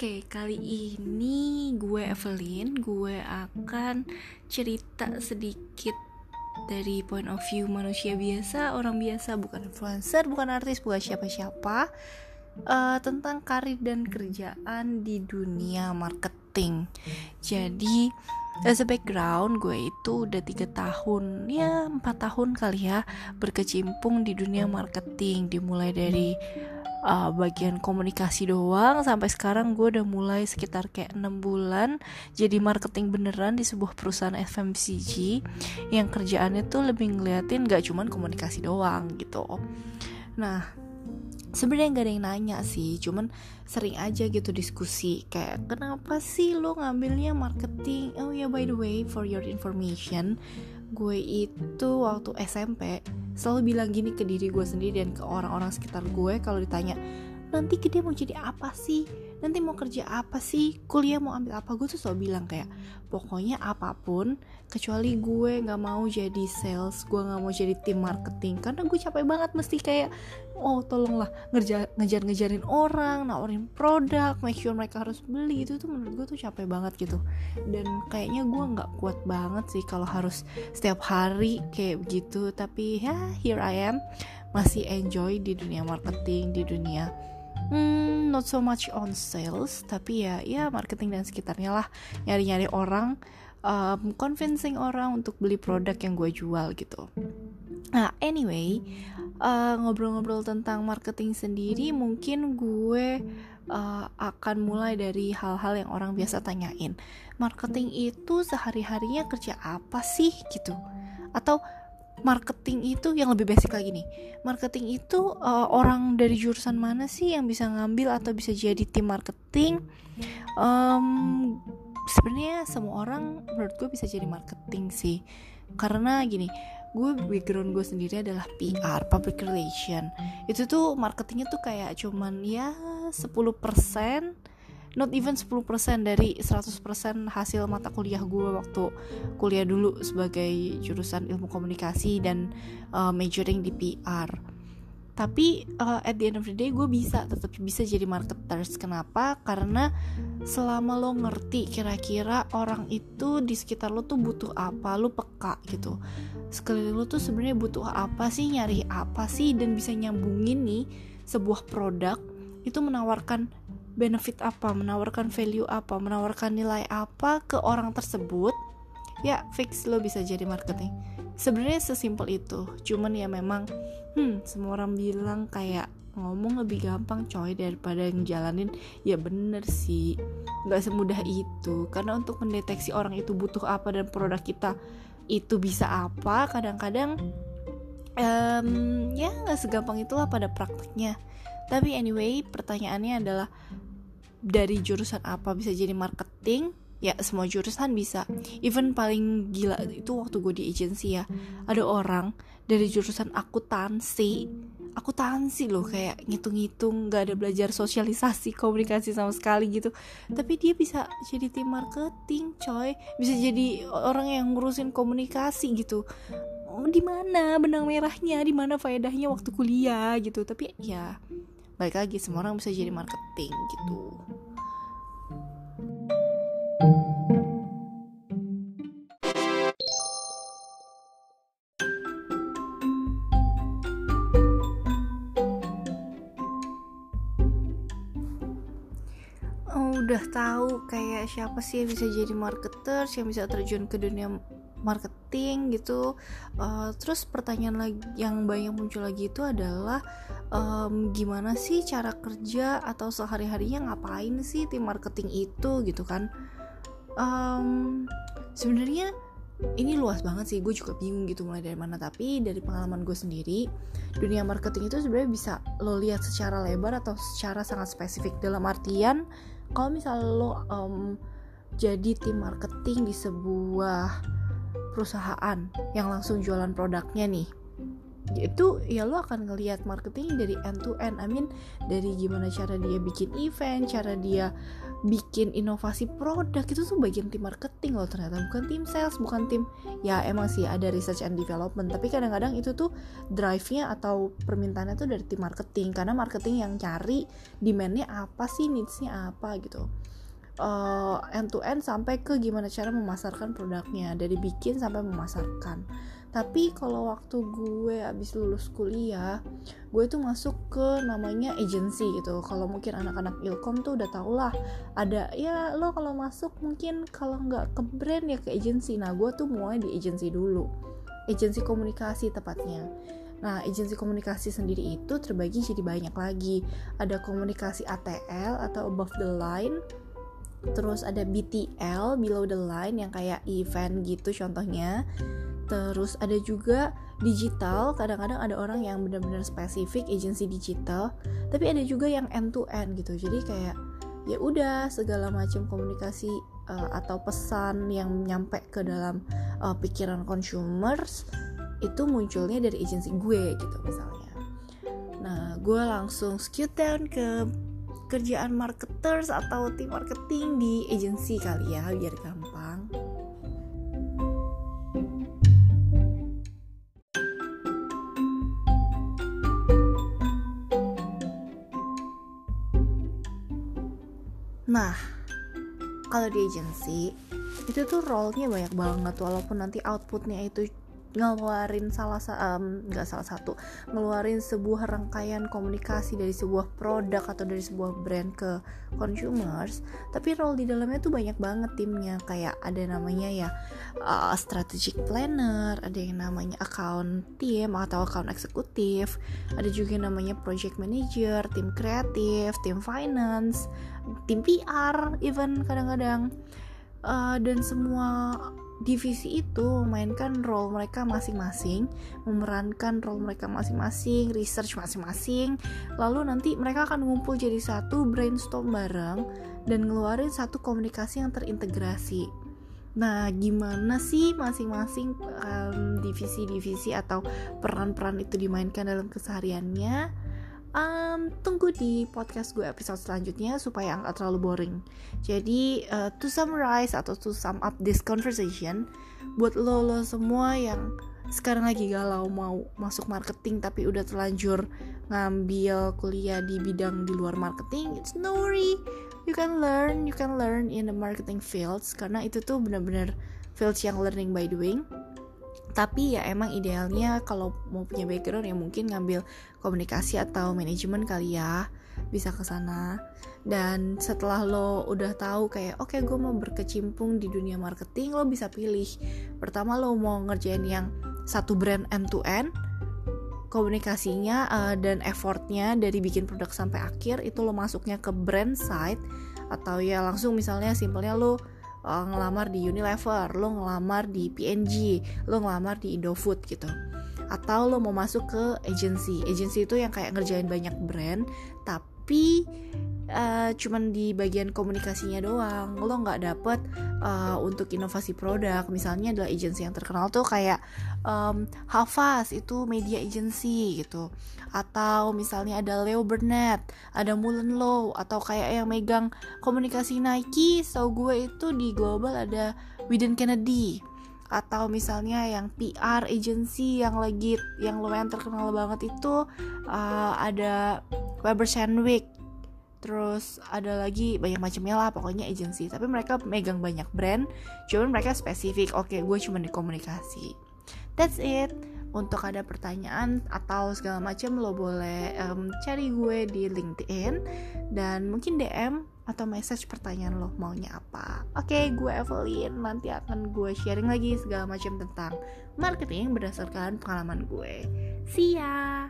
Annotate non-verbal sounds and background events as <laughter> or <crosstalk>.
Oke, kali ini gue Evelyn, gue akan cerita sedikit dari point of view manusia biasa, orang biasa, bukan influencer, bukan artis, bukan siapa-siapa, uh, tentang karir dan kerjaan di dunia marketing. Jadi, as a background, gue itu udah tiga tahun, ya empat tahun kali ya, berkecimpung di dunia marketing, dimulai dari uh, bagian komunikasi doang. Sampai sekarang gue udah mulai sekitar kayak enam bulan jadi marketing beneran di sebuah perusahaan FMCG yang kerjaannya tuh lebih ngeliatin gak cuman komunikasi doang gitu. Nah sebenarnya gak ada yang nanya sih cuman sering aja gitu diskusi kayak kenapa sih lo ngambilnya marketing? Oh ya yeah, by the way for your information gue itu waktu SMP selalu bilang gini ke diri gue sendiri dan ke orang-orang sekitar gue kalau ditanya nanti gede mau jadi apa sih? Nanti mau kerja apa sih? Kuliah mau ambil apa? Gue tuh selalu bilang kayak pokoknya apa pun kecuali gue nggak mau jadi sales gue nggak mau jadi tim marketing. Karena gue capek banget mesti kayak oh tolonglah ngejar ngejar ngejarin orang nawarin produk make sure mereka harus beli. Itu tuh menurut gue tuh capek banget gitu. Dan kayaknya gue nggak kuat banget sih kalau harus setiap hari kayak begitu. Tapi ya here I am. Masih enjoy di dunia marketing di dunia hmm, not so much on sales tapi ya ya marketing dan sekitarnya lah. Nyari-nyari orang um, convincing orang untuk beli produk yang gue jual gitu. Nah anyway uh, ngobrol-ngobrol tentang marketing sendiri mungkin gue uh, akan mulai dari hal-hal yang orang biasa tanyain. Marketing itu sehari-harinya kerja apa sih gitu? Atau marketing itu yang lebih basic lagi nih. Marketing itu uh, orang dari jurusan mana sih yang bisa ngambil atau bisa jadi tim marketing? Um, sebenarnya semua orang menurut gue bisa jadi marketing sih. Karena gini gue background gue sendiri adalah PR public relation. Itu tuh marketingnya tuh kayak cuman ya 10% not even 10% dari 100% hasil mata kuliah gue waktu kuliah dulu sebagai jurusan ilmu komunikasi dan uh, majoring di PR tapi uh, at the end of the day gue bisa tetap bisa jadi marketers. Kenapa? Karena selama lo ngerti kira-kira orang itu di sekitar lo tuh butuh apa lo peka gitu. Sekeliling lo tuh sebenarnya butuh apa sih nyari apa sih dan bisa nyambungin nih sebuah produk itu menawarkan benefit apa, menawarkan value apa, menawarkan nilai apa ke orang tersebut, ya fix lo bisa jadi marketing. Sebenarnya sesimpel itu, cuman ya memang, hmm, semua orang bilang kayak ngomong lebih gampang coy daripada ngejalanin ya bener sih nggak semudah itu. Karena untuk mendeteksi orang itu butuh apa dan produk kita itu bisa apa kadang-kadang um, ya nggak segampang itulah pada prakteknya tapi anyway pertanyaannya adalah dari jurusan apa bisa jadi marketing? Ya semua jurusan bisa. Even paling gila itu waktu gue di agency ya. Ada orang dari jurusan akuntansi akuntansi loh kayak ngitung-ngitung nggak ada belajar sosialisasi <laughs> komunikasi sama sekali gitu. Tapi dia bisa jadi tim marketing coy. Bisa jadi orang yang ngurusin komunikasi gitu. Di mana benang merahnya di mana faedahnya waktu kuliah gitu. Tapi ya balik lagi semua orang bisa jadi marketing gitu. Udah tahu kayak siapa sih yang bisa jadi marketer, yang bisa terjun ke dunia marketing gitu. Uh, terus pertanyaan lagi yang banyak muncul lagi itu adalah um, gimana sih cara kerja atau sehari harinya ngapain sih tim marketing itu gitu kan? Um, sebenarnya ini luas banget sih gue juga bingung gitu mulai dari mana. Tapi dari pengalaman gue sendiri dunia marketing itu sebenarnya bisa lo lihat secara lebar atau secara sangat spesifik. Dalam artian kalau misalnya lo um, jadi tim marketing di sebuah perusahaan yang langsung jualan produknya nih itu ya lo akan ngelihat marketing dari end to end. I mean dari gimana cara dia bikin event cara dia bikin inovasi produk itu tuh bagian tim marketing loh ternyata. Bukan tim sales bukan tim ya emang sih ada research and development. Tapi kadang-kadang itu tuh drive-nya atau permintaannya tuh dari tim marketing. Karena marketing yang cari demand-nya apa sih needs-nya apa gitu. Uh, end to end sampai ke gimana cara memasarkan produknya. Dari bikin sampai memasarkan tapi kalau waktu gue abis lulus kuliah gue tuh masuk ke namanya agency gitu. Kalau mungkin anak-anak ilkom tuh udah tau lah ada ya lo kalau masuk mungkin kalau nggak ke brand ya ke agency. Nah gue tuh mulai di agency dulu. Agency komunikasi tepatnya. Nah, agensi komunikasi sendiri itu terbagi jadi banyak lagi. Ada komunikasi ATL atau above the line, terus ada BTL below the line yang kayak event gitu contohnya terus ada juga digital kadang-kadang ada orang yang benar-benar spesifik agensi digital tapi ada juga yang end to end gitu. Jadi kayak ya udah segala macam komunikasi uh, atau pesan yang nyampe ke dalam uh, pikiran consumers itu munculnya dari agensi gue gitu misalnya. Nah gue langsung skew down ke kerjaan marketers atau tim marketing di agensi kali ya biar gampang kalau di agency itu tuh role-nya banyak banget walaupun nanti outputnya itu ngeluarin salah um, nggak salah satu ngeluarin sebuah rangkaian komunikasi dari sebuah produk atau dari sebuah brand ke consumers tapi role di dalamnya tuh banyak banget timnya. Kayak ada namanya ya uh, strategic planner ada yang namanya account team atau account eksekutif ada juga yang namanya project manager tim kreatif tim finance tim PR even kadang-kadang. Uh, dan semua divisi itu memainkan role mereka masing-masing, memerankan role mereka masing-masing, research masing-masing, lalu nanti mereka akan ngumpul jadi satu, brainstorm bareng, dan ngeluarin satu komunikasi yang terintegrasi. Nah, gimana sih masing-masing um, divisi-divisi atau peran-peran itu dimainkan dalam kesehariannya? Um, tunggu di podcast gue episode selanjutnya supaya nggak terlalu boring. Jadi uh, to summarize atau to sum up this conversation, buat lo lo semua yang sekarang lagi galau mau masuk marketing tapi udah terlanjur ngambil kuliah di bidang di luar marketing, it's no worry. You can learn, you can learn in the marketing fields karena itu tuh benar-benar fields yang learning by doing tapi ya emang idealnya kalau mau punya background ya mungkin ngambil komunikasi atau manajemen kali ya bisa ke sana. Dan setelah lo udah tahu kayak oke okay, gue mau berkecimpung di dunia marketing lo bisa pilih. Pertama lo mau ngerjain yang satu brand end to end komunikasinya uh, dan effortnya dari bikin produk sampai akhir itu lo masuknya ke brand side atau ya langsung misalnya simpelnya lo ngelamar di Unilever, lo ngelamar di PNG, lo ngelamar di Indofood gitu. Atau lo mau masuk ke agency. Agency itu yang kayak ngerjain banyak brand, tapi uh, cuman di bagian komunikasinya doang. Lo nggak dapet uh, untuk inovasi produk. Misalnya adalah agency yang terkenal tuh kayak um, Havas itu media agency gitu atau misalnya ada Leo Burnett, ada Mullen Low atau kayak yang megang komunikasi Nike, so gue itu di global ada Widen Kennedy atau misalnya yang PR agency yang lagi yang lumayan terkenal banget itu uh, ada Weber Shandwick terus ada lagi banyak macamnya lah pokoknya agency tapi mereka megang banyak brand cuman mereka spesifik oke gue cuma di komunikasi that's it untuk ada pertanyaan atau segala macam lo boleh um, cari gue di LinkedIn dan mungkin DM atau message pertanyaan lo maunya apa. Oke, okay, gue Evelyn nanti akan gue sharing lagi segala macam tentang marketing berdasarkan pengalaman gue. See ya.